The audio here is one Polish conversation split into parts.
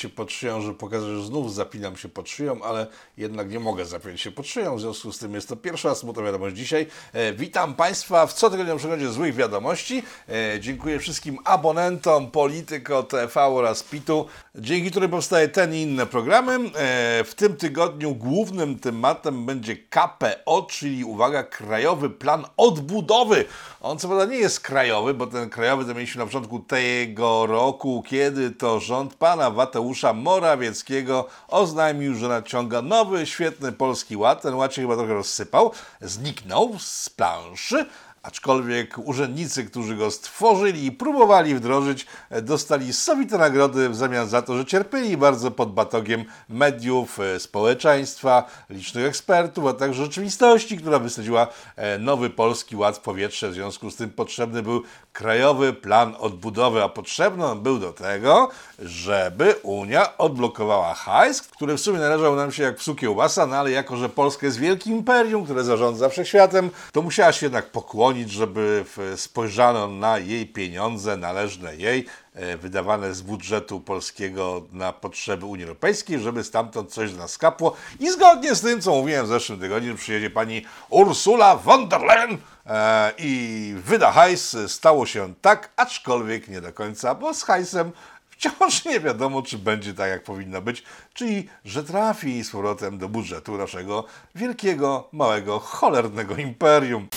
Się pod szyją, żeby pokazać, że znów zapinam się pod szyją, ale jednak nie mogę zapiąć się pod szyją, w związku z tym jest to pierwsza smutna wiadomość dzisiaj. E, witam Państwa w cotygodniowym przeglądzie złych wiadomości. E, dziękuję wszystkim abonentom Polityko TV oraz PIT-u, dzięki którym powstaje ten i inne programy. E, w tym tygodniu głównym tematem będzie KPO, czyli uwaga, Krajowy Plan Odbudowy. On co prawda nie jest krajowy, bo ten krajowy to mieliśmy na początku tego roku, kiedy to rząd pana Mateusza Morawieckiego oznajmił, że naciąga nowy, świetny polski ład. Ten ład się chyba trochę rozsypał, zniknął z planszy. Aczkolwiek urzędnicy, którzy go stworzyli i próbowali wdrożyć, dostali sowite nagrody w zamian za to, że cierpieli bardzo pod batogiem mediów, e, społeczeństwa, licznych ekspertów, a także rzeczywistości, która wysadziła e, nowy polski ład w powietrze. W związku z tym potrzebny był krajowy plan odbudowy, a potrzebny on był do tego, żeby Unia odblokowała hajs, który w sumie należał nam się jak psu kiełbasa, no ale jako, że Polska jest wielkim imperium, które zarządza wszechświatem, to musiała się jednak pokłonić, żeby w- spojrzano na jej pieniądze należne jej, e, wydawane z budżetu polskiego na potrzeby Unii Europejskiej, żeby stamtąd coś do nas kapło. I zgodnie z tym, co mówiłem w zeszłym tygodniu, przyjedzie pani Ursula von der Leyen e, i wyda hajs. Stało się tak, aczkolwiek nie do końca, bo z hajsem wciąż nie wiadomo, czy będzie tak, jak powinno być, czyli że trafi z powrotem do budżetu naszego wielkiego, małego, cholernego imperium.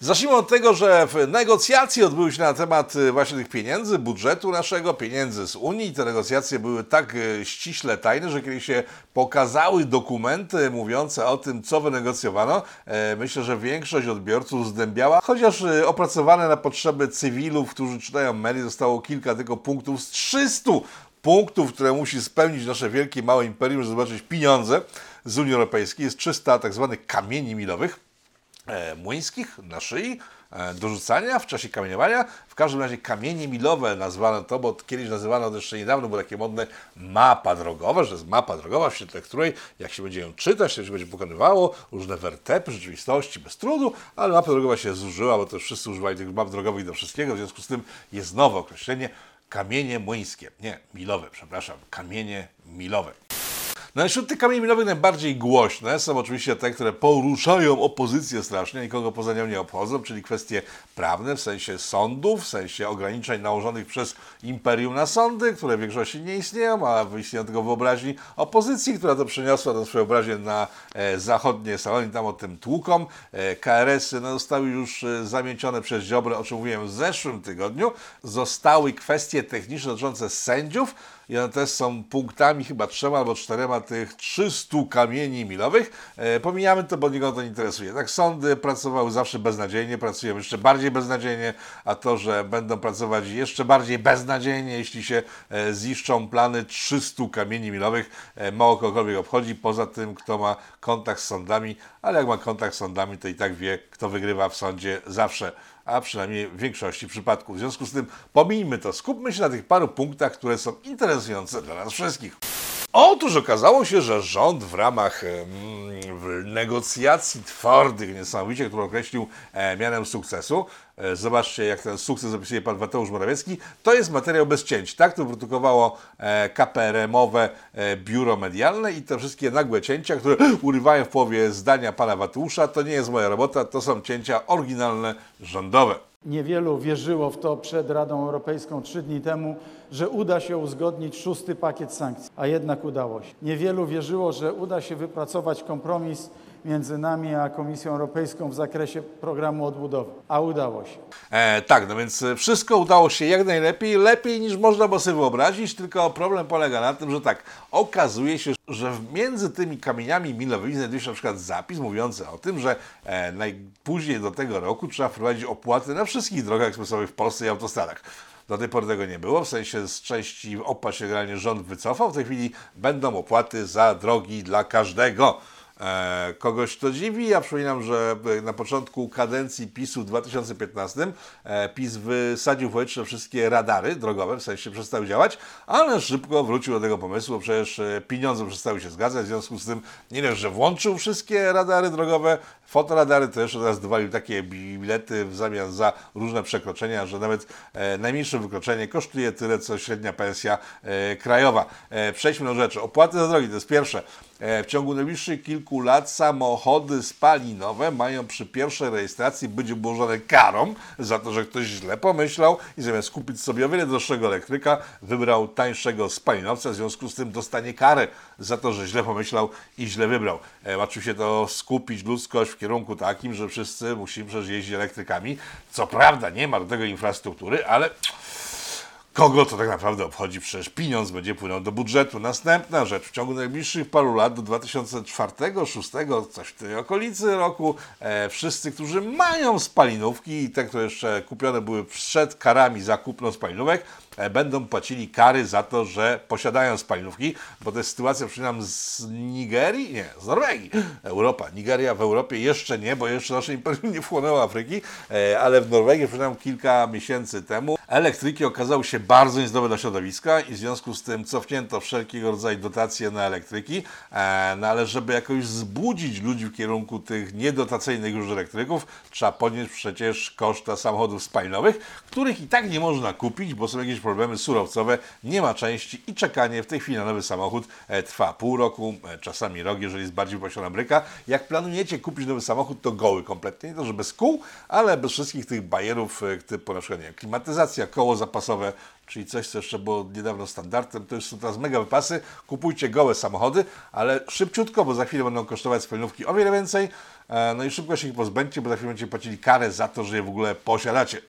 Zacznijmy od tego, że negocjacje odbyły się na temat y, właśnie tych pieniędzy, budżetu naszego, pieniędzy z Unii. Te negocjacje były tak y, ściśle tajne, że kiedy się pokazały dokumenty mówiące o tym, co wynegocjowano, e, myślę, że większość odbiorców zdębiała, chociaż y, opracowane na potrzeby cywilów, którzy czytają media, zostało kilka tylko punktów z 300 punktów, które musi spełnić nasze wielkie, małe imperium, żeby zobaczyć pieniądze z Unii Europejskiej. Jest 300 tak zwanych kamieni milowych młyńskich na szyi e, do rzucania w czasie kamieniowania. W każdym razie kamienie milowe nazwano to, bo kiedyś nazywano to jeszcze niedawno, było takie modne mapa drogowa, że jest mapa drogowa, w świetle której jak się będzie ją czytać, to się będzie pokonywało różne wertepy rzeczywistości bez trudu, ale mapa drogowa się zużyła, bo to wszyscy używali tych map drogowych do wszystkiego, w związku z tym jest nowe określenie kamienie młyńskie. Nie, milowe, przepraszam, kamienie milowe. No i wśród tych kamieni milowych najbardziej głośne są oczywiście te, które poruszają opozycję strasznie, nikogo poza nią nie obchodzą, czyli kwestie prawne w sensie sądów, w sensie ograniczeń nałożonych przez imperium na sądy, które w większości nie istnieją, a istnieją tylko wyobraźni opozycji, która to przeniosła do swojej wyobraźni na e, zachodnie salony, tam o tym tłuką. E, KRS-y no, zostały już e, przez Ziobrę, o czym mówiłem w zeszłym tygodniu. Zostały kwestie techniczne dotyczące sędziów, i one też są punktami chyba trzema albo czterema tych 300 kamieni milowych. E, pomijamy to, bo nikogo to nie interesuje. Tak, sądy pracowały zawsze beznadziejnie, pracują jeszcze bardziej beznadziejnie, a to, że będą pracować jeszcze bardziej beznadziejnie, jeśli się e, ziszczą plany 300 kamieni milowych, e, mało kogokolwiek obchodzi, poza tym, kto ma kontakt z sądami, ale jak ma kontakt z sądami, to i tak wie, kto wygrywa w sądzie zawsze a przynajmniej w większości przypadków. W związku z tym pomijmy to, skupmy się na tych paru punktach, które są interesujące dla nas wszystkich. Otóż okazało się, że rząd w ramach w negocjacji twardych niesamowicie, które określił e, mianem sukcesu, e, zobaczcie jak ten sukces opisuje pan Mateusz Morawiecki, to jest materiał bez cięć. Tak to wyprodukowało e, KPRM-owe e, biuro medialne i te wszystkie nagłe cięcia, które urywają w połowie zdania pana Mateusza, to nie jest moja robota, to są cięcia oryginalne, rządowe. Niewielu wierzyło w to przed Radą Europejską trzy dni temu, że uda się uzgodnić szósty pakiet sankcji, a jednak udało się. Niewielu wierzyło, że uda się wypracować kompromis między nami a Komisją Europejską w zakresie programu odbudowy, a udało się. E, tak, no więc e, wszystko udało się jak najlepiej, lepiej niż można było sobie wyobrazić, tylko problem polega na tym, że tak, okazuje się, że między tymi kamieniami milowymi znajduje się na przykład zapis mówiący o tym, że e, najpóźniej do tego roku trzeba wprowadzić opłaty na wszystkich drogach ekspresowych w Polsce i autostradach. Do tej pory tego nie było, w sensie z części opłat się generalnie rząd wycofał, w tej chwili będą opłaty za drogi dla każdego. E, kogoś to dziwi. Ja przypominam, że e, na początku kadencji PiSu w 2015 e, PiS wysadził w powietrze wszystkie radary drogowe, w sensie przestały działać, ale szybko wrócił do tego pomysłu, przecież pieniądze przestały się zgadzać, w związku z tym nie dość, że włączył wszystkie radary drogowe, fotoradary, to jeszcze teraz dowalił takie bilety w zamian za różne przekroczenia, że nawet najmniejsze wykroczenie kosztuje tyle, co średnia pensja krajowa. Przejdźmy do rzeczy. Opłaty za drogi to jest pierwsze. E, W ciągu najbliższych kilku lat samochody spalinowe mają przy pierwszej rejestracji być obłożone karą za to, że ktoś źle pomyślał i zamiast kupić sobie o wiele droższego elektryka, wybrał tańszego spalinowca, w związku z tym dostanie karę za to, że źle pomyślał i źle wybrał. E, oczywiście to skupić ludzkość w kierunku takim, że wszyscy musimy przecież jeździć elektrykami. Co prawda nie ma do tego infrastruktury, ale Kogo to tak naprawdę obchodzi? Przecież pieniądz będzie płynął do budżetu. Następna rzecz. W ciągu najbliższych paru lat, do 2004-2006, coś w tej okolicy roku, e, wszyscy, którzy mają spalinówki i te, które jeszcze kupione były przed karami za kupno spalinówek, będą płacili kary za to, że posiadają spalinówki, bo to jest sytuacja, przypominam, z Nigerii? Nie, z Norwegii. Europa. Nigeria w Europie jeszcze nie, bo jeszcze nasze imperium nie wchłonęło Afryki, e, ale w Norwegii, przypominam, kilka miesięcy temu elektryki okazały się bardzo niezdrowe dla środowiska i w związku z tym cofnięto wszelkiego rodzaju dotacje na elektryki, e, no ale żeby jakoś zbudzić ludzi w kierunku tych niedotacyjnych już elektryków, trzeba podnieść przecież koszta samochodów spalinowych, których i tak nie można kupić, bo są jakieś problemy surowcowe, nie ma części i czekanie w tej chwili na nowy samochód e, trwa pół roku, e, czasami rok, jeżeli jest bardziej posiadana bryka. Jak planujecie kupić nowy samochód, to goły kompletnie, nie to, że bez kół, ale bez wszystkich tych bajerów e, typu na przykład nie klimatyzacja, koło zapasowe, czyli coś, co jeszcze było niedawno standardem, to już są teraz mega wypasy. Kupujcie gołe samochody, ale szybciutko, bo za chwilę będą kosztować spalinówki o wiele więcej. No i szybko się ich pozbędźcie, bo za chwilę będziecie płacili karę za to, że je w ogóle posiadacie.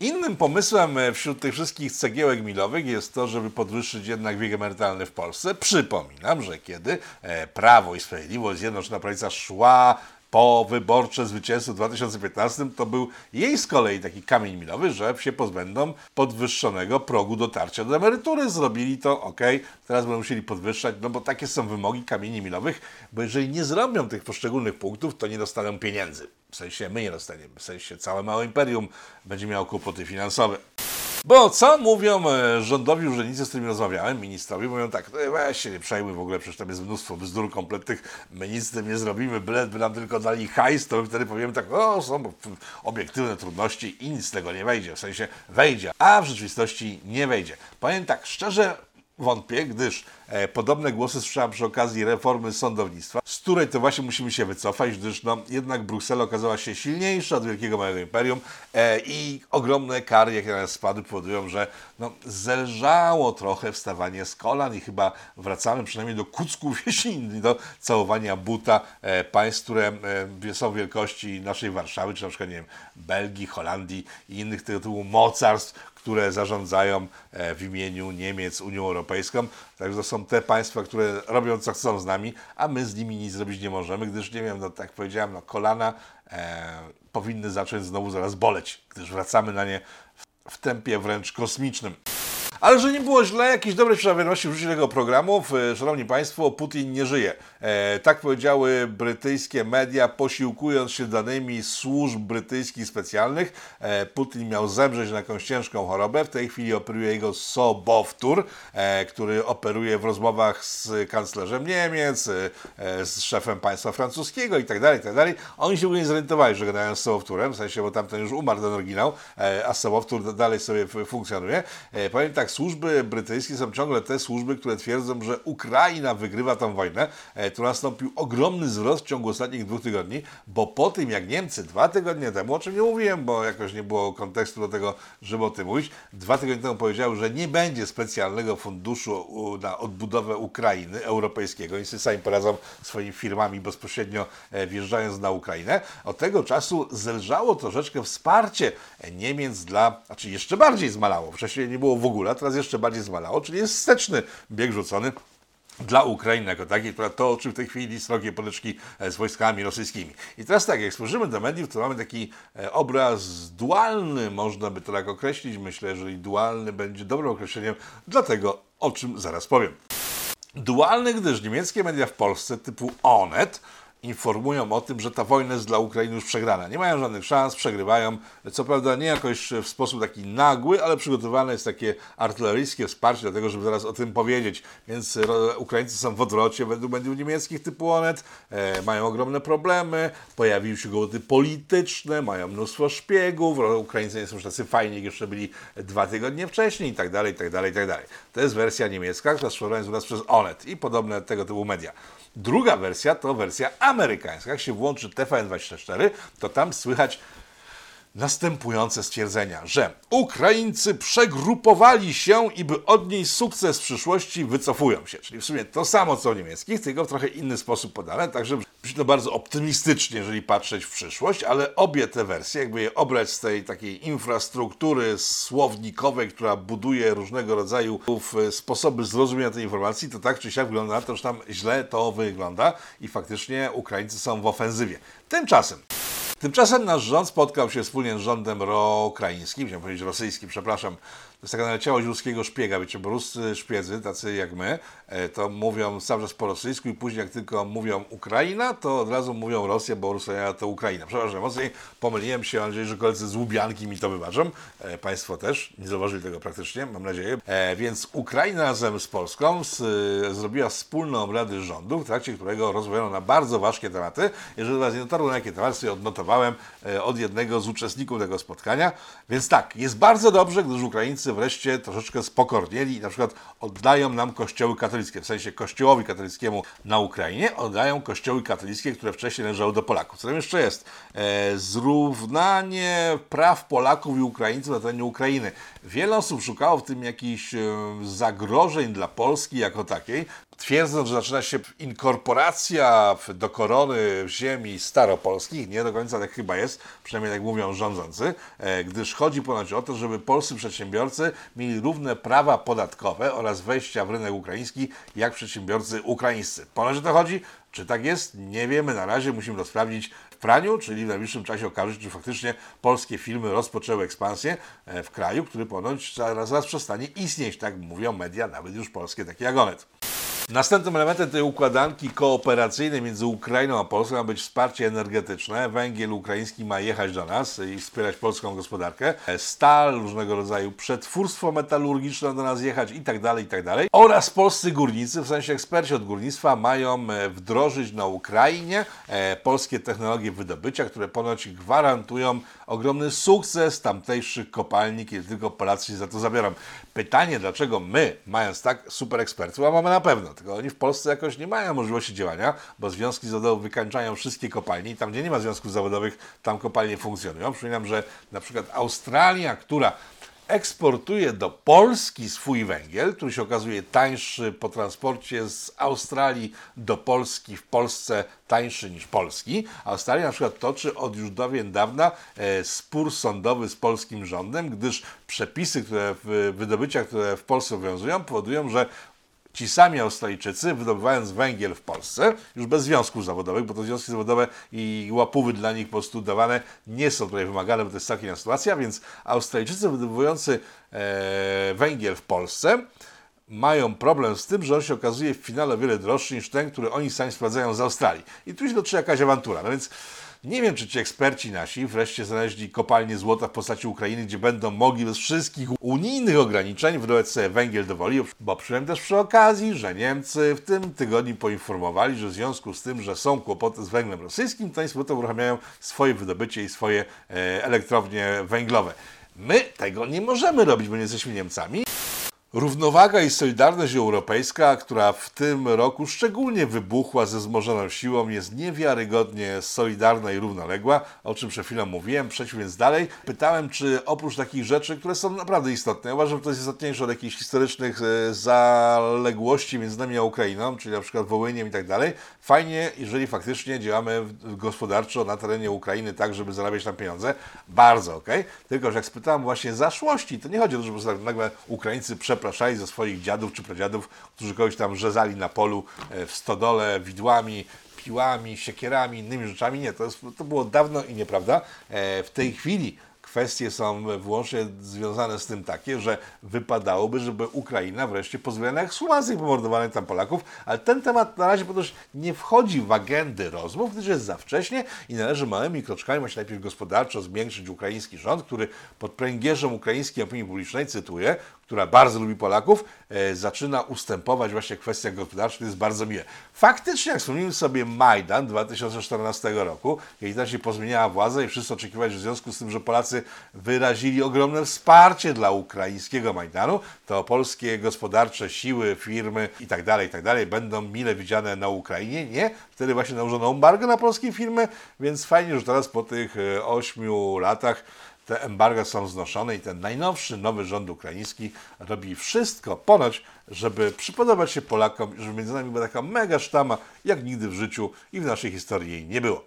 Innym pomysłem e, wśród tych wszystkich cegiełek milowych jest to, żeby podwyższyć jednak wiek emerytalny w Polsce. Przypominam, że kiedy e, Prawo i Sprawiedliwość, Zjednoczona Prawica szła po wyborcze zwycięstwo w 2015, to był jej z kolei taki kamień milowy, że się pozbędą podwyższonego progu dotarcia do emerytury. Zrobili to, ok, teraz będą musieli podwyższać, no bo takie są wymogi kamieni milowych, bo jeżeli nie zrobią tych poszczególnych punktów, to nie dostaną pieniędzy. W sensie my nie dostaniemy, w sensie całe małe imperium będzie miało kłopoty finansowe. Bo co mówią e, rządowi urzędnicy, z którymi rozmawiałem, ministrowie, mówią tak, no weź się nie przejmuj w ogóle, przecież tam jest mnóstwo bzdur kompletnych, my nic z tym nie zrobimy, byle by nam tylko dali hajs, to wtedy powiemy tak, o, są obiektywne trudności i nic z tego nie wejdzie, w sensie wejdzie, a w rzeczywistości nie wejdzie. Powiem tak, szczerze wątpię, gdyż e, podobne głosy słyszałem przy okazji reformy sądownictwa, z której to właśnie musimy się wycofać, gdyż no, jednak Bruksela okazała się silniejsza od wielkiego małego imperium e, i ogromne kary, jakie na nas spadły, powodują, że no, zelżało trochę wstawanie z kolan i chyba wracamy przynajmniej do kucków, jeśli nie do całowania buta e, państw, które e, są wielkości naszej Warszawy, czy na przykład, nie wiem, Belgii, Holandii i innych tego typu mocarstw, które zarządzają e, w imieniu Niemiec Unią Europejską. Także to są te państwa, które robią co chcą z nami, a my z nimi nic zrobić nie możemy, gdyż nie wiem, no tak powiedziałem, no kolana e, powinny zacząć znowu zaraz boleć, gdyż wracamy na nie w, w tempie wręcz kosmicznym. Ale że nie było źle, jakieś dobre wiadomości wrzucić tego programu. Szanowni Państwo, Putin nie żyje. E, tak powiedziały brytyjskie media, posiłkując się danymi służb brytyjskich specjalnych. E, Putin miał zemrzeć na jakąś ciężką chorobę. W tej chwili operuje jego sobowtór, e, który operuje w rozmowach z kanclerzem Niemiec, z szefem państwa francuskiego i tak dalej, i tak. Oni się nie zorientowali, że gadają z sobowtórem, w sensie, bo tamten już umarł ten oryginał, a sobowtór dalej sobie funkcjonuje. Powiem tak, służby brytyjskie są ciągle te służby, które twierdzą, że Ukraina wygrywa tą wojnę. E, Tu nastąpił ogromny wzrost w ciągu ostatnich dwóch tygodni, bo po tym jak Niemcy dwa tygodnie temu, o czym nie mówiłem, bo jakoś nie było kontekstu do tego, żeby o tym mówić, dwa tygodnie temu powiedziały, że nie będzie specjalnego funduszu na odbudowę Ukrainy europejskiego. Sobie sami poradzą swoimi firmami bezpośrednio e, wjeżdżając na Ukrainę. Od tego czasu zelżało troszeczkę wsparcie Niemiec dla, znaczy jeszcze bardziej zmalało. Wcześniej nie było w ogóle, a teraz jeszcze bardziej zmalało, czyli jest wsteczny bieg rzucony dla Ukrainy jako takiej, która toczy w tej chwili srogie potyczki e, z wojskami rosyjskimi. I teraz tak, jak spojrzymy do mediów, to mamy taki e, obraz dualny, można by to tak określić. Myślę, że dualny będzie dobrym określeniem dla tego, o czym zaraz powiem. Dualny, gdyż niemieckie media w Polsce typu Onet informują o tym, że ta wojna jest dla Ukrainy już przegrana. Nie mają żadnych szans, przegrywają. Co prawda nie jakoś w sposób taki nagły, ale przygotowane jest takie artyleryjskie wsparcie do tego, żeby zaraz o tym powiedzieć. Więc ro- Ukraińcy są w odwrocie według mediów niemieckich typu Onet, e, mają ogromne problemy, pojawiły się gołoty polityczne, mają mnóstwo szpiegów, Ukraińcy nie są już tacy fajni, jak jeszcze byli dwa tygodnie wcześniej i tak dalej, i tak dalej, i tak dalej. To jest wersja niemiecka, która sprzedana jest u nas przez Onet i podobne tego typu media. Druga wersja to wersja amerykańska. Jak się włączy TVN24, to tam słychać następujące stwierdzenia, że Ukraińcy przegrupowali się i by odnieść sukces w przyszłości wycofują się. Czyli w sumie to samo co w niemieckich, tylko w trochę inny sposób podane, także brzmi to bardzo optymistycznie, jeżeli patrzeć w przyszłość, ale obie te wersje, jakby je obrać z tej takiej infrastruktury słownikowej, która buduje różnego rodzaju sposoby zrozumienia tej informacji, to tak czy siak wygląda to, że tam źle to wygląda i faktycznie Ukraińcy są w ofensywie. Tymczasem Tymczasem nasz rząd spotkał się wspólnie z rządem ukraińskim, chciałem powiedzieć rosyjskim, przepraszam. To jest taka naleciałość ruskiego szpiega, wiecie, bo ruscy szpiedzy, tacy jak my, e, to mówią cały czas po rosyjsku i później jak tylko mówią Ukraina, to od razu mówią Rosja, bo Rosja to Ukraina. Przepraszam, mocniej pomyliłem się, że koledzy z Łubianki mi to wybaczą. E, Państwo też, nie zauważyli tego praktycznie, mam nadzieję. E, Więc Ukraina razem z Polską z, zrobiła wspólną obrady rządu, w trakcie którego rozmawiano na bardzo ważkie tematy. Jeżeli Was nie dotarło na jakie tematy, sobie odnotowałem e, od jednego z uczestników tego spotkania. Więc tak, jest bardzo dobrze, gdyż Ukraińcy wreszcie troszeczkę spokornieli i na przykład oddają nam kościoły katolickie, w sensie kościołowi katolickiemu na Ukrainie, oddają kościoły katolickie, które wcześniej należały do Polaków. Co tam jeszcze jest? E, zrównanie praw Polaków i Ukraińców na terenie Ukrainy. Wiele osób szukało w tym jakichś e, zagrożeń dla Polski jako takiej, twierdząc, że zaczyna się inkorporacja do korony ziemi staropolskich. Nie do końca tak chyba jest, przynajmniej tak mówią rządzący, e, gdyż chodzi ponoć o to, żeby polscy przedsiębiorcy mieli równe prawa podatkowe oraz wejścia w rynek ukraiński jak przedsiębiorcy ukraińscy. Ponoć o to chodzi? Czy tak jest? Nie wiemy na razie, musimy to sprawdzić praniu, czyli w najbliższym czasie okaże się, czy faktycznie polskie firmy rozpoczęły ekspansję e, w kraju, który ponoć zaraz, zaraz przestanie istnieć, tak mówią media, nawet już polskie, takie jak Onet. Następnym elementem tej układanki kooperacyjnej między Ukrainą a Polską ma być wsparcie energetyczne. Węgiel ukraiński ma jechać do nas i wspierać polską gospodarkę. Stal, różnego rodzaju przetwórstwo metalurgiczne do nas jechać i tak dalej, i tak dalej. Oraz polscy górnicy, w sensie eksperci od górnictwa, mają e, wdrożyć na Ukrainie e, polskie technologie wydobycia, które ponoć gwarantują ogromny sukces tamtejszych kopalni, kiedy tylko Polacy się za to zabiorą. Pytanie, dlaczego my, mając tak super ekspertów, a mamy na pewno, tylko oni w Polsce jakoś nie mają możliwości działania, bo związki zawodowe wykańczają wszystkie kopalnie i tam, gdzie nie ma związków zawodowych, tam kopalnie funkcjonują. Przypominam, że na przykład Australia, która eksportuje do Polski swój węgiel, który się okazuje tańszy po transporcie z Australii do Polski, w Polsce tańszy niż polski. Australia na przykład toczy od już dawien dawna e, spór sądowy z polskim rządem, gdyż przepisy, które w wydobyciach, które w Polsce obowiązują, powodują, że ci sami Australijczycy, wydobywając węgiel w Polsce, już bez związków zawodowych, bo to związki zawodowe i łapówy dla nich po prostu dawane nie są tutaj wymagane, bo to jest taka sytuacja, więc Australijczycy wydobywający e, węgiel w Polsce mają problem z tym, że on się okazuje w finale o wiele droższy niż ten, który oni sami sprawdzają z Australii. I tu się toczy jakaś awantura. No więc nie wiem, czy ci eksperci nasi wreszcie znaleźli kopalnię złota w postaci Ukrainy, gdzie będą mogli bez wszystkich unijnych ograniczeń wydobywać sobie węgiel do woli, bo przypomnę też przy okazji, że Niemcy w tym tygodniu poinformowali, że w związku z tym, że są kłopoty z węglem rosyjskim, to z uruchamiają swoje wydobycie i swoje e, elektrownie węglowe. My tego nie możemy robić, bo nie jesteśmy Niemcami. Równowaga i solidarność europejska, która w tym roku szczególnie wybuchła ze wzmożoną siłą, jest niewiarygodnie solidarna i równoległa, o czym przed chwilą mówiłem. Przejdźmy więc dalej. Pytałem, czy oprócz takich rzeczy, które są naprawdę istotne, uważam, że to jest istotniejsze od jakichś historycznych e, zaległości między nami a Ukrainą, czyli na przykład Wołyniem i tak dalej, fajnie, jeżeli faktycznie działamy gospodarczo na terenie Ukrainy tak, żeby zarabiać tam pieniądze. Bardzo okej. Tylko, że jak spytałem właśnie zaszłości, to nie chodzi o to, żeby nagle Ukraińcy przepraszali ze swoich dziadów czy pradziadów, którzy kogoś tam rzezali na polu e, w stodole widłami, piłami, siekierami, innymi rzeczami. Nie, to, jest, to było dawno i nieprawda. E, W tej chwili kwestie są wyłącznie związane z tym takie, że wypadałoby, żeby Ukraina wreszcie pozwoliła na ekshumację pomordowanych tam Polaków, ale ten temat na razie ponoć nie wchodzi w agendy rozmów, gdyż jest za wcześnie i należy małymi kroczkami, właśnie najpierw gospodarczo zwiększyć ukraiński rząd, który pod pręgierzem ukraińskiej opinii publicznej, cytuję, która bardzo lubi Polaków, e, zaczyna ustępować właśnie kwestiach gospodarczych, to jest bardzo miłe. Faktycznie, jak wspomnimy sobie Majdan 2014 roku, kiedy tam się pozmieniała władza i wszyscy oczekiwali, że w związku z tym, że Polacy wyrazili ogromne wsparcie dla ukraińskiego Majdanu, to polskie gospodarcze siły, firmy i tak dalej, i tak będą mile widziane na Ukrainie. Nie, wtedy właśnie nałożono embargo na polskie firmy, więc fajnie, że teraz po tych e, ośmiu latach te embarga są znoszone i ten najnowszy, nowy rząd ukraiński robi wszystko ponoć, żeby przypodobać się Polakom, żeby między nami była taka mega sztama, jak nigdy w życiu i w naszej historii jej nie było.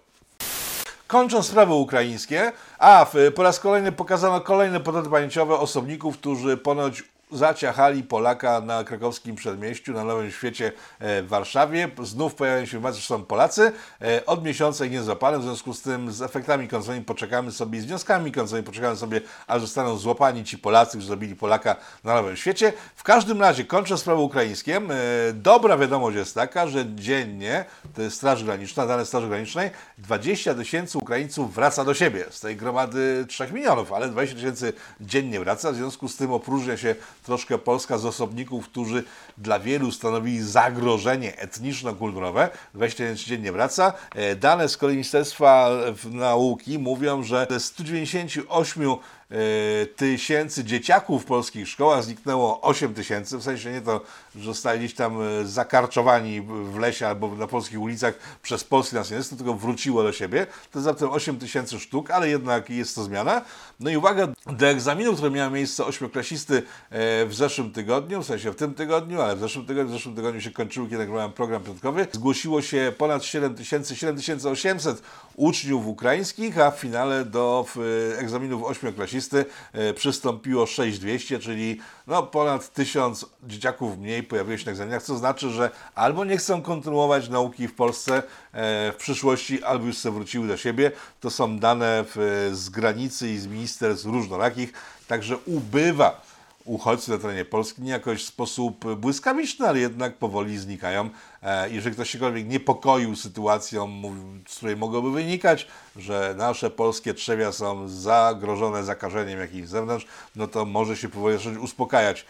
Kończąc sprawy ukraińskie, a po raz kolejny pokazano kolejne pamięciowe osobników, którzy ponoć zaciachali Polaka na krakowskim przedmieściu, na Nowym Świecie e, w Warszawie. Znów pojawiają się informacje, że są Polacy. E, Od miesiąca ich nie złapano, w związku z tym z efektami końcowymi poczekamy sobie z wnioskami końcowymi poczekamy sobie, aż zostaną złapani ci Polacy, którzy zrobili Polaka na Nowym Świecie. W każdym razie, kończąc sprawy ukraińskie, e, dobra wiadomość jest taka, że dziennie, to jest Straż Graniczna, dane Straży Granicznej, 20 tysięcy Ukraińców wraca do siebie z tej gromady 3 milionów, ale 20 tysięcy dziennie wraca, w związku z tym opróżnia się troszkę Polska z osobników, którzy dla wielu stanowili zagrożenie etniczno-kulturowe. 20 tysięcy dziennie wraca. E, Dane z kolei Ministerstwa Nauki mówią, że ze 198 e, tysięcy dzieciaków w polskich szkołach zniknęło 8 tysięcy, w sensie nie to, że zostali gdzieś tam e, zakarczowani w lesie albo na polskich ulicach przez polskie nacjonalistów, tylko wróciło do siebie. To jest zatem 8 tysięcy sztuk, ale jednak jest to zmiana. No i uwaga, do egzaminu, który miał miejsce ośmioklasisty e, w zeszłym tygodniu, w sensie w tym tygodniu, ale w zeszłym tygodniu, w zeszłym tygodniu się kończyły, kiedy nagrywałem program piątkowy, zgłosiło się ponad 7 tysięcy, 7800 uczniów ukraińskich, a w finale do egzaminów ośmioklasisty e, przystąpiło 6200, czyli no, ponad 1000 dzieciaków mniej pojawiło się na egzaminach, co znaczy, że albo nie chcą kontynuować nauki w Polsce e, w przyszłości, albo już sobie wróciły do siebie. To są dane w, z granicy i z ministerstw różnorakich, także ubywa uchodźców na terenie Polski nie jakoś w sposób błyskawiczny, ale jednak powoli znikają. E, Jeżeli ktoś się niepokoił sytuacją, z której mogłoby wynikać, że nasze polskie trzewia są zagrożone zakażeniem jakimś z zewnątrz, no to może się powoli zacząć uspokajać.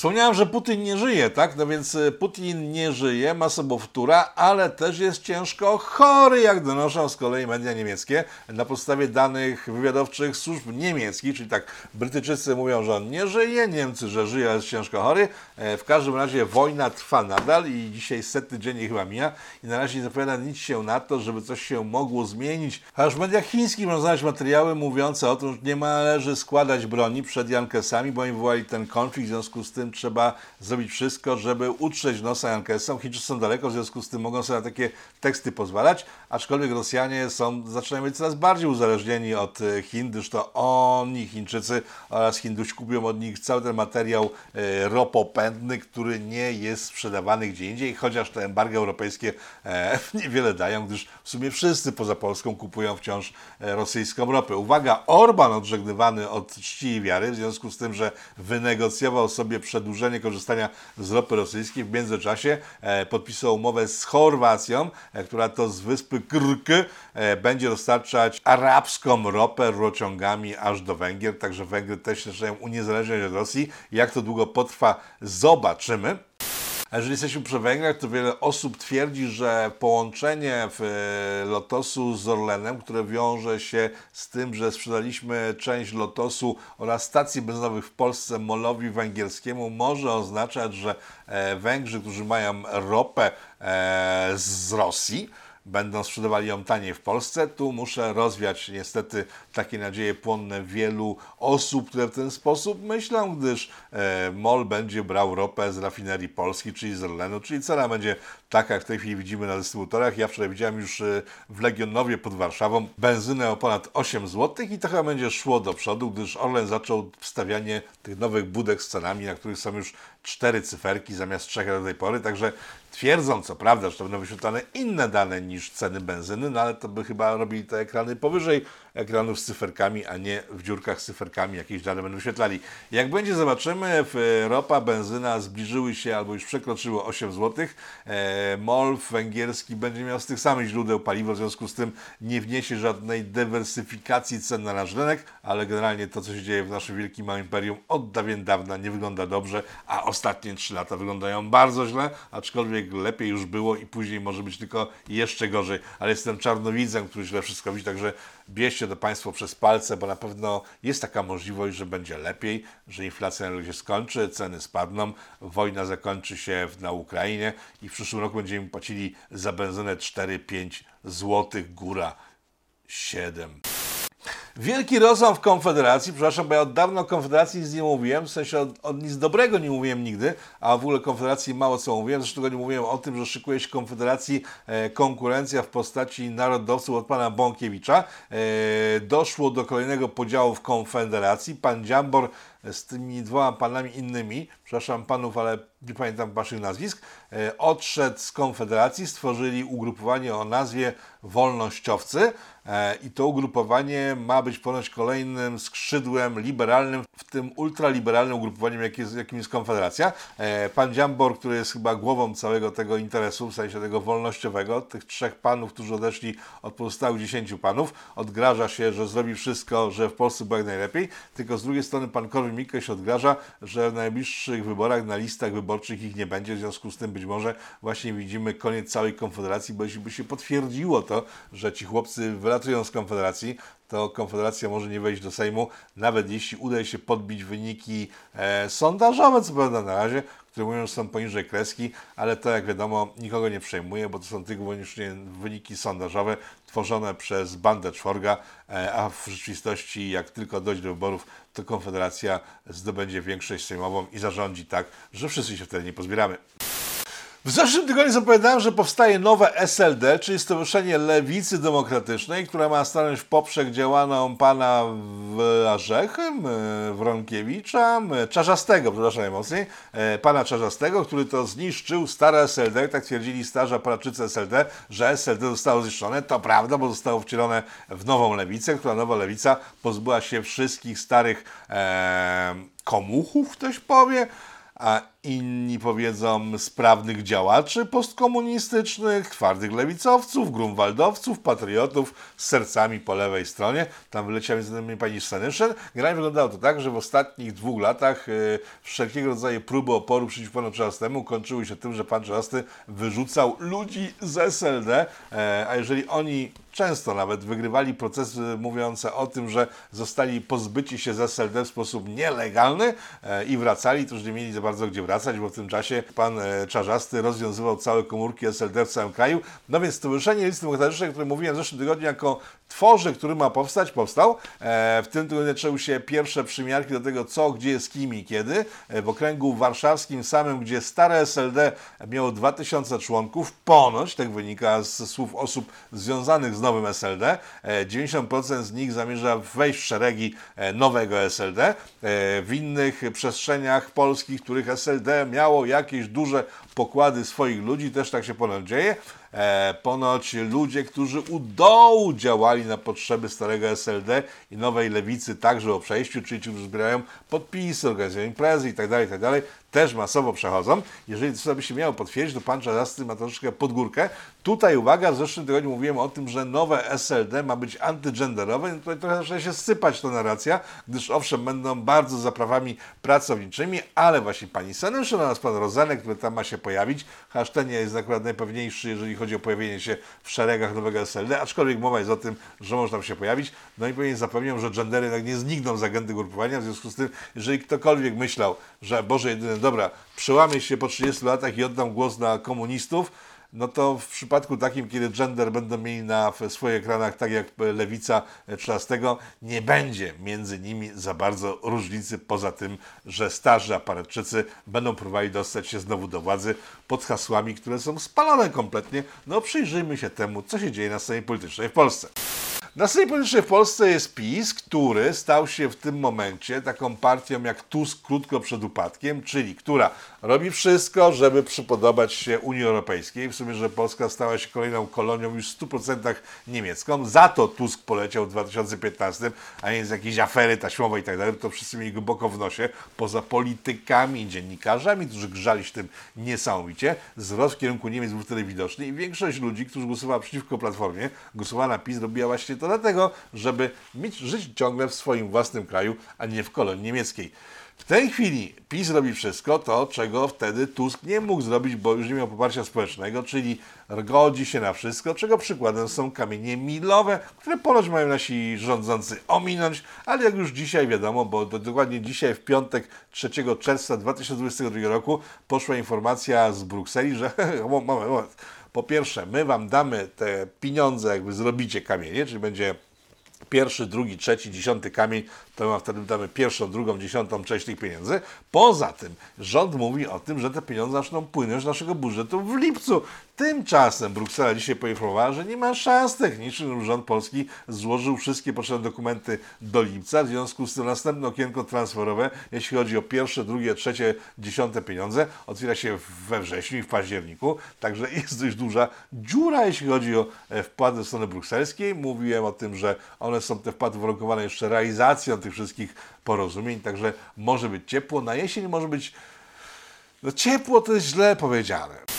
Wspomniałem, że Putin nie żyje, tak? No więc e, Putin nie żyje, ma sobowtóra, ale też jest ciężko chory, jak donoszą z kolei media niemieckie na podstawie danych wywiadowczych służb niemieckich, czyli tak Brytyjczycy mówią, że on nie żyje, Niemcy, że żyje, ale jest ciężko chory. E, W każdym razie wojna trwa nadal i dzisiaj setny dzień chyba mija i na razie nie zapowiada nic się na to, żeby coś się mogło zmienić. Aż w mediach chińskich można znaleźć materiały mówiące o tym, że nie należy składać broni przed Jankesami, bo oni wywołali ten konflikt, w związku z tym trzeba zrobić wszystko, żeby utrzeć nosa Jankesom. Chińczycy są daleko, w związku z tym mogą sobie na takie teksty pozwalać, aczkolwiek Rosjanie są, zaczynają być coraz bardziej uzależnieni od e, Chin, gdyż to oni, Chińczycy oraz Hindusi kupują od nich cały ten materiał e, ropopędny, który nie jest sprzedawany gdzie indziej, chociaż te embargo europejskie e, niewiele dają, gdyż w sumie wszyscy poza Polską kupują wciąż rosyjską ropę. Uwaga, Orban odżegnywany od czci i wiary, w związku z tym, że wynegocjował sobie przedłużenie korzystania z ropy rosyjskiej, w międzyczasie e, podpisał umowę z Chorwacją, e, która to z wyspy Krk e, będzie dostarczać arabską ropę rurociągami aż do Węgier, także Węgry też zaczynają uniezależniać od Rosji. Jak to długo potrwa, zobaczymy. A jeżeli jesteśmy przy Węgrach, to wiele osób twierdzi, że połączenie e, Lotosu z Orlenem, które wiąże się z tym, że sprzedaliśmy część Lotosu oraz stacji benzynowych w Polsce Molowi Węgierskiemu, może oznaczać, że e, Węgrzy, którzy mają ropę e, z Rosji, będą sprzedawali ją taniej w Polsce. Tu muszę rozwiać niestety takie nadzieje płonne wielu osób, które w ten sposób myślą, gdyż e, MOL będzie brał ropę z rafinerii Polski, czyli z Orlenu, czyli cena będzie taka, jak w tej chwili widzimy na dystrybutorach. Ja wczoraj widziałem już e, w Legionowie pod Warszawą benzynę o ponad 8 zł i to chyba będzie szło do przodu, gdyż Orlen zaczął wstawianie tych nowych budek z cenami, na których są już cztery cyferki zamiast trzech do tej pory, także twierdzą co prawda, że to będą wyświetlane inne dane niż ceny benzyny, no ale to by chyba robili te ekrany powyżej ekranów z cyferkami, a nie w dziurkach z cyferkami jakieś dane będą wyświetlali. Jak będzie, zobaczymy. W- Ropa, benzyna zbliżyły się albo już przekroczyły 8 zł. E, MOL węgierski będzie miał z tych samych źródeł paliwo, w związku z tym nie wniesie żadnej dywersyfikacji cen na nasz rynek, ale generalnie to, co się dzieje w naszym wielkim małym imperium od dawien dawna nie wygląda dobrze, a ostatnie 3 lata wyglądają bardzo źle, aczkolwiek lepiej już było i później może być tylko jeszcze gorzej. Ale jestem czarnowidzem, który źle wszystko widzi, także bierzcie to Państwo przez palce, bo na pewno jest taka możliwość, że będzie lepiej, że inflacja na ludzie skończy, ceny spadną, wojna zakończy się na Ukrainie i w przyszłym roku będziemy płacili za benzynę 4-5 zł, góra 7. Wielki rozłam w Konfederacji, przepraszam, bo ja od dawna o Konfederacji nic nie mówiłem, w sensie od, od nic dobrego nie mówiłem nigdy, a w ogóle Konfederacji mało co mówiłem, zresztą nie mówiłem o tym, że szykuje się Konfederacji e, konkurencja w postaci narodowców od pana Bąkiewicza. E, doszło do kolejnego podziału w Konfederacji. Pan Dziambor z tymi dwoma panami innymi, przepraszam panów, ale nie pamiętam waszych nazwisk, e, odszedł z Konfederacji, stworzyli ugrupowanie o nazwie Wolnościowcy. e, i to ugrupowanie ma być ponoć kolejnym skrzydłem liberalnym, w tym ultraliberalnym ugrupowaniem, jak jest, jakim jest Konfederacja. E, Pan Dziambor, który jest chyba głową całego tego interesu, w sensie tego wolnościowego, tych trzech panów, którzy odeszli od pozostałych dziesięciu panów, odgraża się, że zrobi wszystko, że w Polsce było jak najlepiej, tylko z drugiej strony pan Korwin-Mikke się odgraża, że w najbliższych wyborach na listach wyborczych ich nie będzie, w związku z tym być może właśnie widzimy koniec całej Konfederacji, bo jeśli by się potwierdziło to, że ci chłopcy wylatują z Konfederacji, to Konfederacja może nie wejść do Sejmu, nawet jeśli uda się podbić wyniki e, sondażowe, co prawda na razie, które mówią, że są poniżej kreski, ale to jak wiadomo nikogo nie przejmuje, bo to są tylko wyłącznie wyniki sondażowe tworzone przez bandę czworga, e, a w rzeczywistości jak tylko dojdzie do wyborów, to Konfederacja zdobędzie większość sejmową i zarządzi tak, że wszyscy się wtedy nie pozbieramy. W zeszłym tygodniu zapowiadałem, że powstaje nowe SLD, czyli Stowarzyszenie Lewicy Demokratycznej, która ma stanąć w poprzek działaną pana Warzechem, e, Wronkiewicza, e, Czarzastego, przepraszam najmocniej, e, pana Czarzastego, który to zniszczył stare SLD, tak twierdzili starzy aparaczycy SLD, że SLD zostało zniszczone. To prawda, bo zostało wcielone w nową lewicę, która nowa lewica pozbyła się wszystkich starych e, komuchów, ktoś powie, a inni powiedzą sprawnych działaczy postkomunistycznych, twardych lewicowców, grunwaldowców, patriotów z sercami po lewej stronie. Tam wyleciała między innymi pani Senyszyn. Generalnie wyglądało to tak, że w ostatnich dwóch latach y, wszelkiego rodzaju próby oporu przeciw panu Czarastemu kończyły się tym, że pan Czarasty wyrzucał ludzi z SLD, e, a jeżeli oni często nawet wygrywali procesy mówiące o tym, że zostali pozbyci się z SLD w sposób nielegalny e, i wracali, to już nie mieli za bardzo gdzie wracać, bo w tym czasie pan e, Czarzasty rozwiązywał całe komórki SLD w całym kraju. No więc Stowarzyszenie Listy o którym mówiłem w zeszłym tygodniu jako tworze, który ma powstać, powstał. E, w tym tygodniu zaczęły się pierwsze przymiarki do tego, co, gdzie, z kim i kiedy. W okręgu warszawskim samym, gdzie stare SLD miało 2000 członków, ponoć, tak wynika z słów osób związanych z nowym SLD, e, 90% z nich zamierza wejść w szeregi e, nowego SLD. E, W innych przestrzeniach polskich, których SLD miało jakieś duże pokłady swoich ludzi, też tak się ponoć dzieje. E, ponoć ludzie, którzy u dołu działali na potrzeby starego SLD i nowej lewicy także o przejściu, czyli ci, którzy zbierają podpisy, organizują imprezy itd., itd., też masowo przechodzą. Jeżeli to by się miało potwierdzić, to pan Czarzasty ma troszeczkę pod górkę. Tutaj uwaga, w zeszłym tygodniu mówiłem o tym, że nowe SLD ma być antygenderowe. I tutaj trochę zaczyna się sypać ta narracja, gdyż owszem, będą bardzo za prawami pracowniczymi, ale właśnie pani Senyszyn oraz pan Rozenek, który tam ma się pojawić, nie jest akurat najpewniejszy, jeżeli chodzi o pojawienie się w szeregach nowego SLD, aczkolwiek mowa jest o tym, że można tam się pojawić. No i pewnie zapewniam, że gendery jednak nie znikną z agendy grupowania, w związku z tym, jeżeli ktokolwiek myślał, że Boże jedyny, dobra, przełamię się po 30 latach i oddam głos na komunistów, no to w przypadku takim, kiedy gender będą mieli na swoich ekranach, tak jak lewica 13, nie będzie między nimi za bardzo różnicy, poza tym, że starzy aparatczycy będą próbowali dostać się znowu do władzy pod hasłami, które są spalone kompletnie. No przyjrzyjmy się temu, co się dzieje na scenie politycznej w Polsce. Na scenie politycznej w Polsce jest PiS, który stał się w tym momencie taką partią jak Tusk krótko przed upadkiem, czyli która robi wszystko, żeby przypodobać się Unii Europejskiej. W sumie, że Polska stała się kolejną kolonią już w 100% niemiecką. Za to Tusk poleciał w 2015, a nie z jakiejś afery taśmowej i tak dalej. To wszyscy mieli głęboko w nosie. Poza politykami i dziennikarzami, którzy grzali się tym niesamowicie, wzrost w kierunku Niemiec był wtedy widoczny i większość ludzi, którzy głosowała przeciwko Platformie, głosowała na PiS, robiła właśnie to dlatego, żeby mieć, żyć ciągle w swoim własnym kraju, a nie w kolonii niemieckiej. W tej chwili PiS robi wszystko to, czego wtedy Tusk nie mógł zrobić, bo już nie miał poparcia społecznego, czyli godzi się na wszystko, czego przykładem są kamienie milowe, które ponoć mają nasi rządzący ominąć, ale jak już dzisiaj wiadomo, bo do, dokładnie dzisiaj w piątek 3 czerwca 2022 roku poszła informacja z Brukseli, że moment, moment, po pierwsze, my wam damy te pieniądze, jakby zrobicie kamienie, czyli będzie pierwszy, drugi, trzeci, dziesiąty kamień, to my wtedy damy pierwszą, drugą, dziesiątą część tych pieniędzy. Poza tym rząd mówi o tym, że te pieniądze zaczną płynąć z naszego budżetu w lipcu. Tymczasem Bruksela dzisiaj poinformowała, że nie ma szans technicznych, rząd polski złożył wszystkie potrzebne dokumenty do lipca. W związku z tym następne okienko transferowe, jeśli chodzi o pierwsze, drugie, trzecie, dziesiąte pieniądze, otwiera się we wrześniu i w październiku. Także jest dość duża dziura, jeśli chodzi o e, wpłaty strony brukselskiej. Mówiłem o tym, że one są te wpłaty warunkowane jeszcze realizacją tych wszystkich porozumień, także może być ciepło. Na jesień może być no ciepło to jest źle powiedziane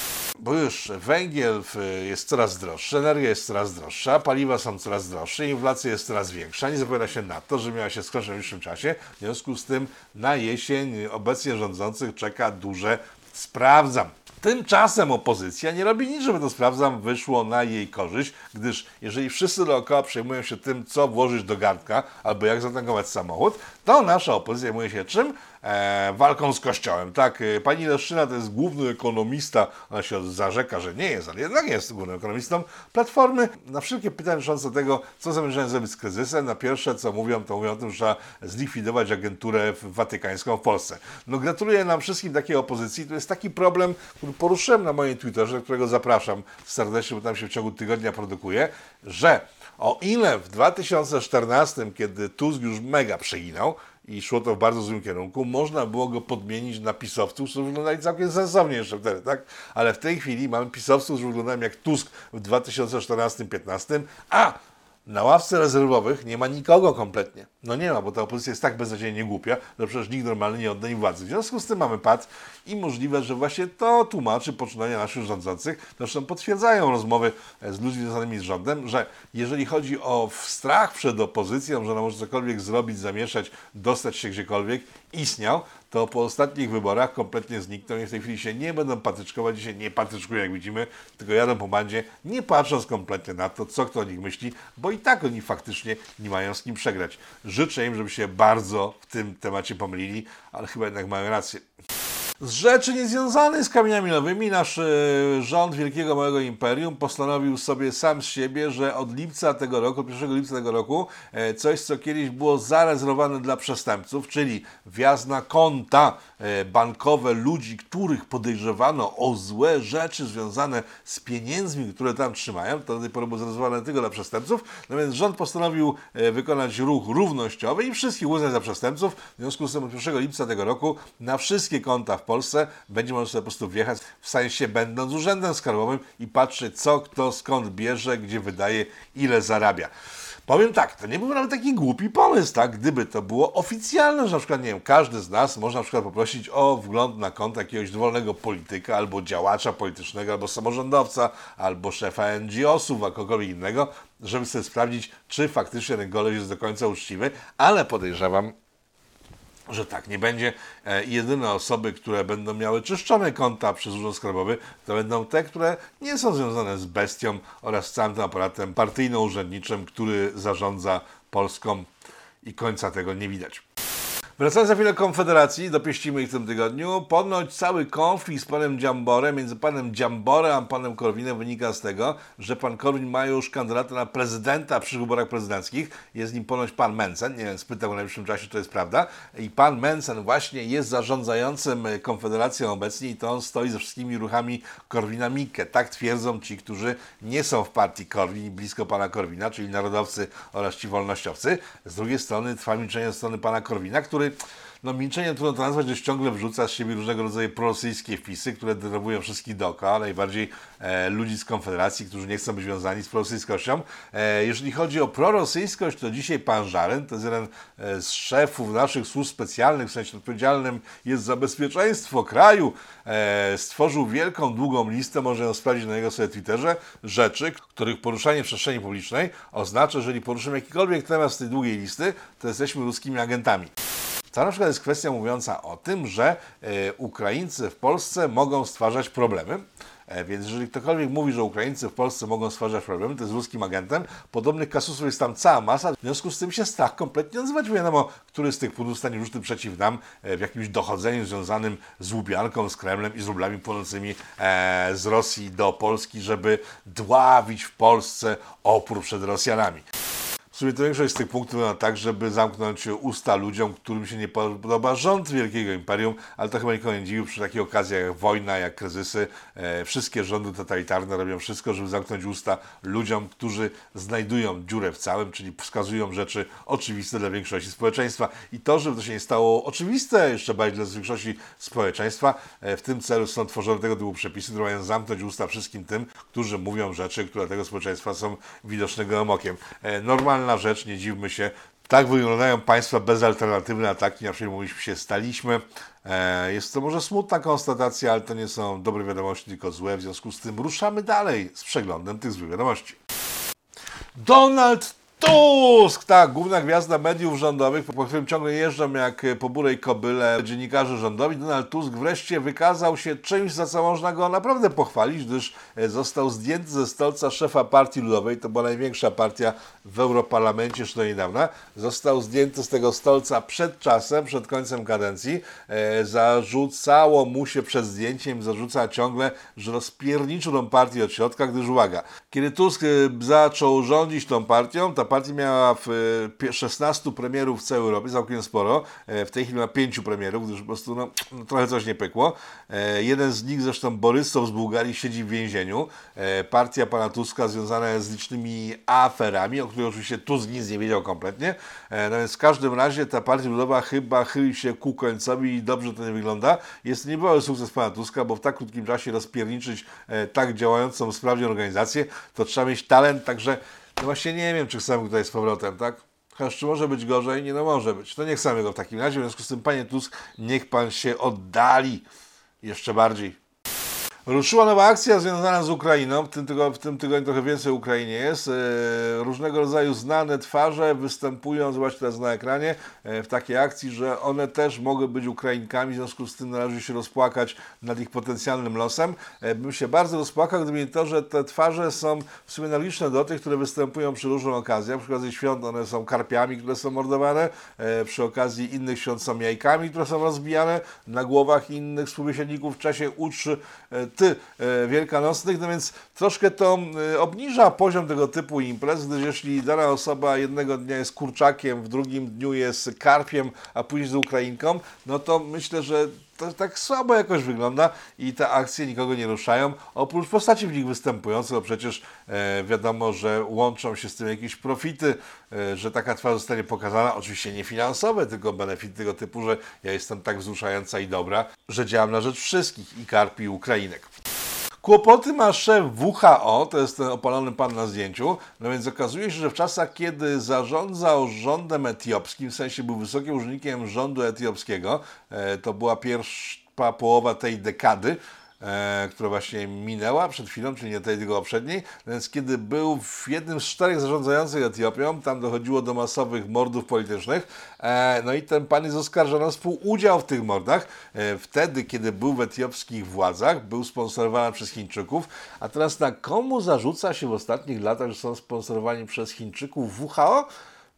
bo już węgiel jest coraz droższy, energia jest coraz droższa, paliwa są coraz droższe, inflacja jest coraz większa. Nie zapowiada się na to, że miała się skończyć w najbliższym czasie. W związku z tym na jesień obecnie rządzących czeka duże sprawdzam. Tymczasem opozycja nie robi nic, żeby to sprawdzam wyszło na jej korzyść, gdyż jeżeli wszyscy dookoła przejmują się tym, co włożyć do garnka albo jak zatankować samochód, to nasza opozycja zajmuje się czym? E, walką z Kościołem. Tak, e, pani Leszczyna to jest główny ekonomista, ona się zarzeka, że nie jest, ale jednak jest głównym ekonomistą Platformy. Na wszelkie pytania dotyczące tego, co zamierzają zrobić z kryzysem, na pierwsze co mówią, to mówią o tym, że trzeba zlikwidować agenturę watykańską w Polsce. No gratuluję nam wszystkim takiej opozycji. To jest taki problem, który poruszyłem na moim Twitterze, którego zapraszam serdecznie, bo tam się w ciągu tygodnia produkuje, że o ile w 2014, kiedy Tusk już mega przeginał, i szło to w bardzo złym kierunku, można było go podmienić na pisowców, którzy wyglądali całkiem sensownie jeszcze wtedy, tak? Ale w tej chwili mamy pisowców, którzy wyglądają jak Tusk w 2014-15, a na ławce rezerwowych nie ma nikogo kompletnie. No nie ma, bo ta opozycja jest tak beznadziejnie głupia, że przecież nikt normalny nie odda im władzy. W związku z tym mamy pad i możliwe, że właśnie to tłumaczy poczynania naszych rządzących. Zresztą potwierdzają rozmowy z ludźmi związanymi z rządem, że jeżeli chodzi o strach przed opozycją, że ona może cokolwiek zrobić, zamieszać, dostać się gdziekolwiek, istniał, to po ostatnich wyborach kompletnie znikną i w tej chwili się nie będą patyczkować, dzisiaj nie patyczkują jak widzimy, tylko jadą po bandzie, nie patrząc kompletnie na to, co kto o nich myśli, bo i tak oni faktycznie nie mają z kim przegrać. Życzę im, żeby się bardzo w tym temacie pomylili, ale chyba jednak mają rację. Z rzeczy niezwiązanych z kamieniami nowymi nasz e, rząd Wielkiego Małego Imperium postanowił sobie sam z siebie, że od lipca tego roku, 1 lipca tego roku, e, coś co kiedyś było zarezerwowane dla przestępców, czyli wjazd na konta e, bankowe ludzi, których podejrzewano o złe rzeczy związane z pieniędzmi, które tam trzymają, to do tej pory było zarezerwowane tylko dla przestępców, no więc rząd postanowił wykonać ruch równościowy i wszystkich uznać za przestępców. W związku z tym od 1 lipca tego roku na wszystkie konta w Polsce będzie można sobie po prostu wjechać w sensie będąc urzędem skarbowym i patrzeć co kto skąd bierze, gdzie wydaje, ile zarabia. Powiem tak, to nie był nawet taki głupi pomysł, tak? Gdyby to było oficjalne, że na przykład, nie wiem, każdy z nas może na przykład poprosić o wgląd na konto jakiegoś dowolnego polityka, albo działacza politycznego, albo samorządowca, albo szefa NGO-sów, albo kogokolwiek innego, żeby sobie sprawdzić, czy faktycznie ten goleś jest do końca uczciwy, ale podejrzewam, że tak nie będzie. E, jedyne osoby, które będą miały czyszczone konta przez Urząd Skarbowy, to będą te, które nie są związane z bestią oraz całym tym aparatem partyjno-urzędniczym, który zarządza Polską i końca tego nie widać. Wracając za chwilę Konfederacji, dopieścimy ich w tym tygodniu. Ponoć cały konflikt z panem Dziamborem, między panem Dziamborem a panem Korwinem wynika z tego, że pan Korwin ma już kandydata na prezydenta przy wyborach prezydenckich. Jest nim ponoć pan Mencen. Nie wiem, spytał w najbliższym czasie, czy to jest prawda. I pan Mencen właśnie jest zarządzającym Konfederacją obecnie i to on stoi ze wszystkimi ruchami Korwina Mikke. Tak twierdzą ci, którzy nie są w partii Korwin, blisko pana Korwina, czyli narodowcy oraz ci wolnościowcy. Z drugiej strony trwa milczenie ze strony pana Korwina, który no milczeniem trudno to nazwać, gdyż ciągle wrzuca z siebie różnego rodzaju prorosyjskie wpisy, które denerwują wszystkich dookoła, najbardziej e, ludzi z Konfederacji, którzy nie chcą być związani z prorosyjskością. E, jeżeli chodzi o prorosyjskość, to dzisiaj pan Żaren, to jest jeden e, z szefów naszych służb specjalnych, w sensie odpowiedzialnym jest za bezpieczeństwo kraju, e, stworzył wielką, długą listę, można ją sprawdzić na jego sobie Twitterze, rzeczy, których poruszanie w przestrzeni publicznej oznacza, że jeżeli poruszymy jakikolwiek temat z tej długiej listy, to jesteśmy ruskimi agentami. To na przykład jest kwestia mówiąca o tym, że e, Ukraińcy w Polsce mogą stwarzać problemy. E, Więc jeżeli ktokolwiek mówi, że Ukraińcy w Polsce mogą stwarzać problemy, to jest ruskim agentem. Podobnych kasusów jest tam cała masa. W związku z tym się strach kompletnie nazywać. Bo wiadomo, który z tych pudów stanie rzuty przeciw nam e, w jakimś dochodzeniu związanym z Łubianką, z Kremlem i z rublami płynącymi e, z Rosji do Polski, żeby dławić w Polsce opór przed Rosjanami. Sumie to większość z tych punktów wygląda tak, żeby zamknąć usta ludziom, którym się nie podoba rząd wielkiego imperium, ale to chyba nikogo nie dziwi przy takich okazjach jak wojna, jak kryzysy. E, wszystkie rządy totalitarne robią wszystko, żeby zamknąć usta ludziom, którzy znajdują dziurę w całym, czyli wskazują rzeczy oczywiste dla większości społeczeństwa. I to, żeby to się nie stało oczywiste jeszcze bardziej dla większości społeczeństwa, e, w tym celu są tworzone tego typu przepisy, które mają zamknąć usta wszystkim tym, którzy mówią rzeczy, które dla tego społeczeństwa są widoczne gołym. E, normalna rzecz, nie dziwmy się, tak wyglądają państwa bezalternatywne ataki, na których mówiliśmy się staliśmy. E, Jest to może smutna konstatacja, ale to nie są dobre wiadomości, tylko złe. W związku z tym ruszamy dalej z przeglądem tych złych wiadomości. Donald Tusk, tak, główna gwiazda mediów rządowych, po którym ciągle jeżdżą jak po burej kobyle dziennikarze rządowi. Donald Tusk wreszcie wykazał się czymś, za co można go naprawdę pochwalić, gdyż e, został zdjęty ze stolca szefa Partii Ludowej, to była największa partia w Europarlamencie jeszcze do niedawna. Został zdjęty z tego stolca przed czasem, przed końcem kadencji. E, zarzucało mu się przed zdjęciem, zarzuca ciągle, że rozpierniczył tą partię od środka, gdyż uwaga, kiedy Tusk e, zaczął rządzić tą partią, ta partia miała w e, pie- 16 premierów w całej Europie, całkiem sporo. E, W tej chwili ma 5 premierów, gdyż po prostu no, no, trochę coś nie pykło. E, Jeden z nich, zresztą Borysow z Bułgarii, siedzi w więzieniu. E, Partia pana Tuska związana jest z licznymi aferami, o których oczywiście Tusk nic nie wiedział kompletnie. E, No więc w każdym razie ta partia ludowa chyba chyli się ku końcowi i dobrze to nie wygląda. Jest to niebywały sukces pana Tuska, bo w tak krótkim czasie rozpierniczyć e, tak działającą sprawnie organizację, to trzeba mieć talent, także no właśnie nie wiem, czy chcemy tutaj z powrotem, tak? Chociaż czy może być gorzej? Nie, no może być. To nie chcemy go w takim razie, w związku z tym, panie Tusk, niech pan się oddali jeszcze bardziej. Ruszyła nowa akcja związana z Ukrainą. W tym, tygo, w tym tygodniu trochę więcej Ukrainie jest. E, różnego rodzaju znane twarze występują, zobaczcie teraz na ekranie, e, w takiej akcji, że one też mogły być Ukrainkami, w związku z tym należy się rozpłakać nad ich potencjalnym losem. E, bym się bardzo rozpłakał, gdyby nie to, że te twarze są w sumie analogiczne do tych, które występują przy różnych okazjach. Przy okazji świąt one są karpiami, które są mordowane, przy okazji innych świąt są jajkami, które są rozbijane na głowach innych współbiesiadników w czasie uczy e, ty e, wielkanocnych, no więc troszkę to e, obniża poziom tego typu imprez, gdyż jeśli dana osoba jednego dnia jest kurczakiem, w drugim dniu jest karpiem, a później z Ukrainką, no to myślę, że to tak słabo jakoś wygląda i te akcje nikogo nie ruszają, oprócz postaci w nich występujących, bo przecież e, wiadomo, że łączą się z tym jakieś profity, e, że taka twarz zostanie pokazana, oczywiście nie finansowe, tylko benefity tego typu, że ja jestem tak wzruszająca i dobra, że działam na rzecz wszystkich i karpi Ukrainek. Kłopoty ma szef WHO, to jest ten opalony pan na zdjęciu, no więc okazuje się, że w czasach, kiedy zarządzał rządem etiopskim, w sensie był wysokim urzędnikiem rządu etiopskiego, e, to była pierwsza połowa tej dekady, e, która właśnie minęła przed chwilą, czyli nie tej, tylko poprzedniej. Więc kiedy był w jednym z czterech zarządzających Etiopią, tam dochodziło do masowych mordów politycznych. E, no i ten pan jest oskarżony o współudział w tych mordach. E, wtedy, kiedy był w etiopskich władzach, był sponsorowany przez Chińczyków. A teraz na komu zarzuca się w ostatnich latach, że są sponsorowani przez Chińczyków WHO?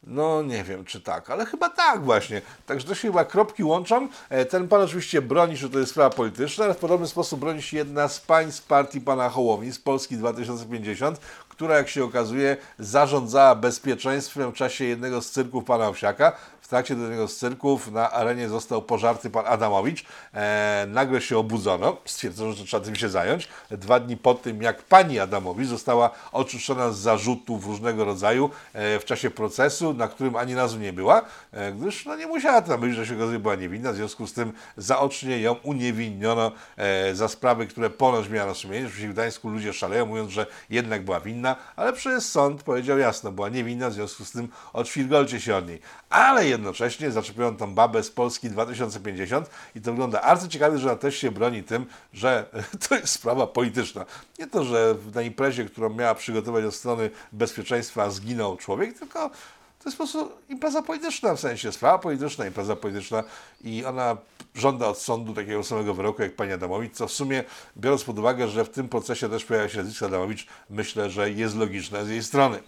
No nie wiem, czy tak, ale chyba tak właśnie. Także to się chyba kropki łączą. E, Ten pan oczywiście broni, że to jest sprawa polityczna, ale w podobny sposób broni się jedna z pań z partii pana Hołowni z Polski 2050, która jak się okazuje zarządzała bezpieczeństwem w czasie jednego z cyrków pana Owsiaka. W trakcie jednego z cyrków na arenie został pożarty pan Adamowicz. E, nagle się obudzono, stwierdzono, że trzeba tym się zająć. Dwa dni po tym, jak pani Adamowicz została oczyszczona z zarzutów różnego rodzaju e, w czasie procesu, na którym ani razu nie była, e, gdyż no, nie musiała tam być, że się okazuje była niewinna. W związku z tym zaocznie ją uniewinniono e, za sprawy, które ponoć miała na sumieniu. Oczywiście w Gdańsku ludzie szaleją, mówiąc, że jednak była winna, ale przez sąd powiedział jasno, była niewinna, w związku z tym odświlgolcie się od niej. Ale jednocześnie zaczepiono tą babę z Polski 2050 i to wygląda arcyciekawie, że ona też się broni tym, że to jest sprawa polityczna. Nie to, że na imprezie, którą miała przygotować od strony bezpieczeństwa zginął człowiek, tylko to jest po prostu impreza polityczna, w sensie sprawa polityczna, impreza polityczna i ona żąda od sądu takiego samego wyroku jak pani Adamowicz, co w sumie, biorąc pod uwagę, że w tym procesie też pojawia się nazwisko Adamowicz, myślę, że jest logiczne z jej strony.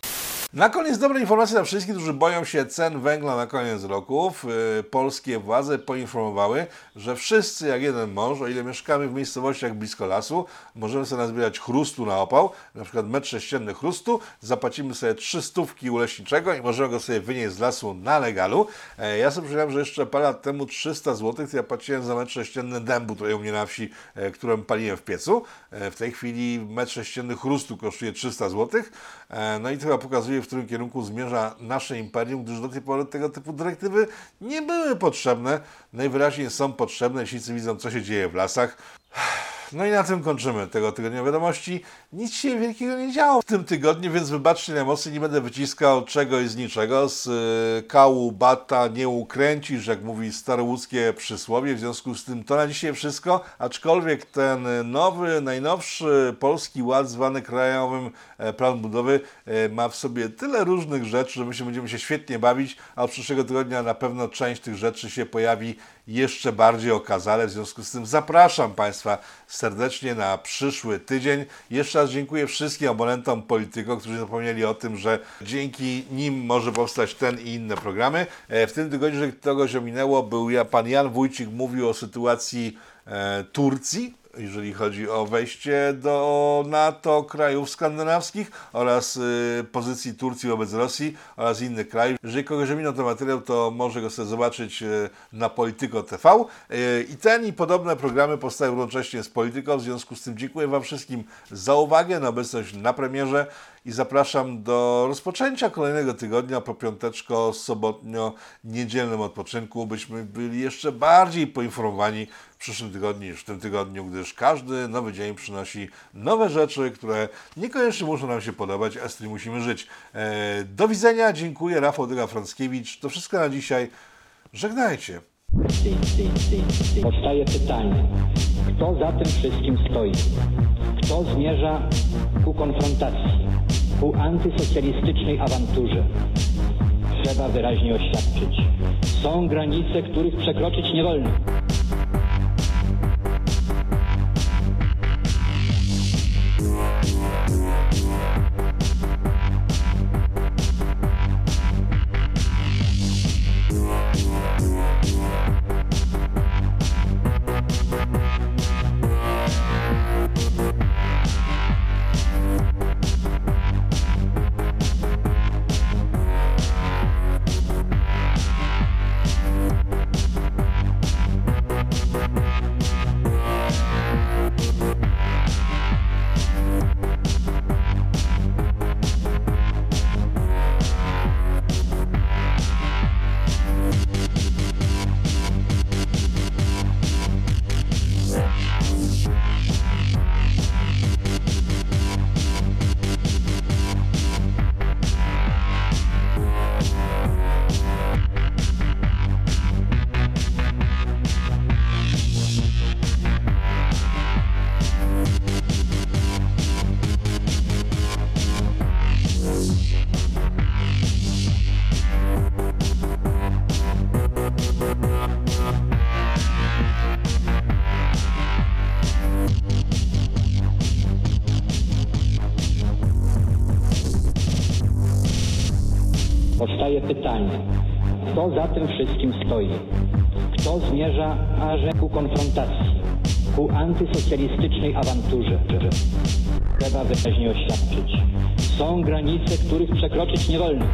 Na koniec dobre informacje dla wszystkich, którzy boją się cen węgla na koniec roku. Yy, polskie władze poinformowały, że wszyscy jak jeden mąż, o ile mieszkamy w miejscowościach blisko lasu, możemy sobie nazbierać chrustu na opał, na przykład metr sześcienny chrustu, zapłacimy sobie trzy stówki u leśniczego i możemy go sobie wynieść z lasu na legalu. E, ja sobie przypomniałem, że jeszcze parę lat temu 300 zł to ja płaciłem za metr sześcienny dębu tutaj u mnie na wsi, e, którym paliłem w piecu. E, w tej chwili metr sześcienny chrustu kosztuje 300 zł. E, no i to chyba pokazuje, w którym kierunku zmierza nasze imperium, gdyż do tej pory tego typu dyrektywy nie były potrzebne. Najwyraźniej są potrzebne, jeśli widzą, co się dzieje w lasach. No i na tym kończymy tego tygodnia wiadomości. Nic się wielkiego nie działo w tym tygodniu, więc wybaczcie na emocje, nie będę wyciskał czegoś z niczego. Z y, kału bata nie ukręcisz, jak mówi starołódzkie przysłowie. W związku z tym to na dzisiaj wszystko, aczkolwiek ten nowy, najnowszy polski ład zwany Krajowym Plan Budowy e, ma w sobie tyle różnych rzeczy, że my się będziemy się świetnie bawić, a od przyszłego tygodnia na pewno część tych rzeczy się pojawi jeszcze bardziej okazale. W związku z tym zapraszam Państwa serdecznie na przyszły tydzień. Jeszcze raz dziękuję wszystkim abonentom Polityko, którzy zapomnieli o tym, że dzięki nim może powstać ten i inne programy. E, w tym tygodniu, że kogoś ominęło, był ja, pan Jan Wójcik mówił o sytuacji e, Turcji jeżeli chodzi o wejście do NATO krajów skandynawskich oraz y, pozycji Turcji wobec Rosji oraz innych krajów. Jeżeli kogoś ominął ten materiał, to może go sobie zobaczyć y, na Polityko TV. Y, I ten i podobne programy powstają równocześnie z Polityką, w związku z tym dziękuję Wam wszystkim za uwagę, na obecność na premierze i zapraszam do rozpoczęcia kolejnego tygodnia po piąteczko, sobotnio, niedzielnym odpoczynku, byśmy byli jeszcze bardziej poinformowani przyszłym tygodniu niż w tym tygodniu, gdyż każdy nowy dzień przynosi nowe rzeczy, które niekoniecznie muszą nam się podobać, a z którymi musimy żyć. E, do widzenia, dziękuję, Rafał Dyga-Franckiewicz. To wszystko na dzisiaj. Żegnajcie. Powstaje pytanie, kto za tym wszystkim stoi? Kto zmierza ku konfrontacji, ku antysocjalistycznej awanturze? Trzeba wyraźnie oświadczyć. Są granice, których przekroczyć nie wolno. Powstaje pytanie, kto za tym wszystkim stoi? Kto zmierza aże ku konfrontacji, ku antysocjalistycznej awanturze? Trzeba wyraźnie oświadczyć. Są granice, których przekroczyć nie wolno.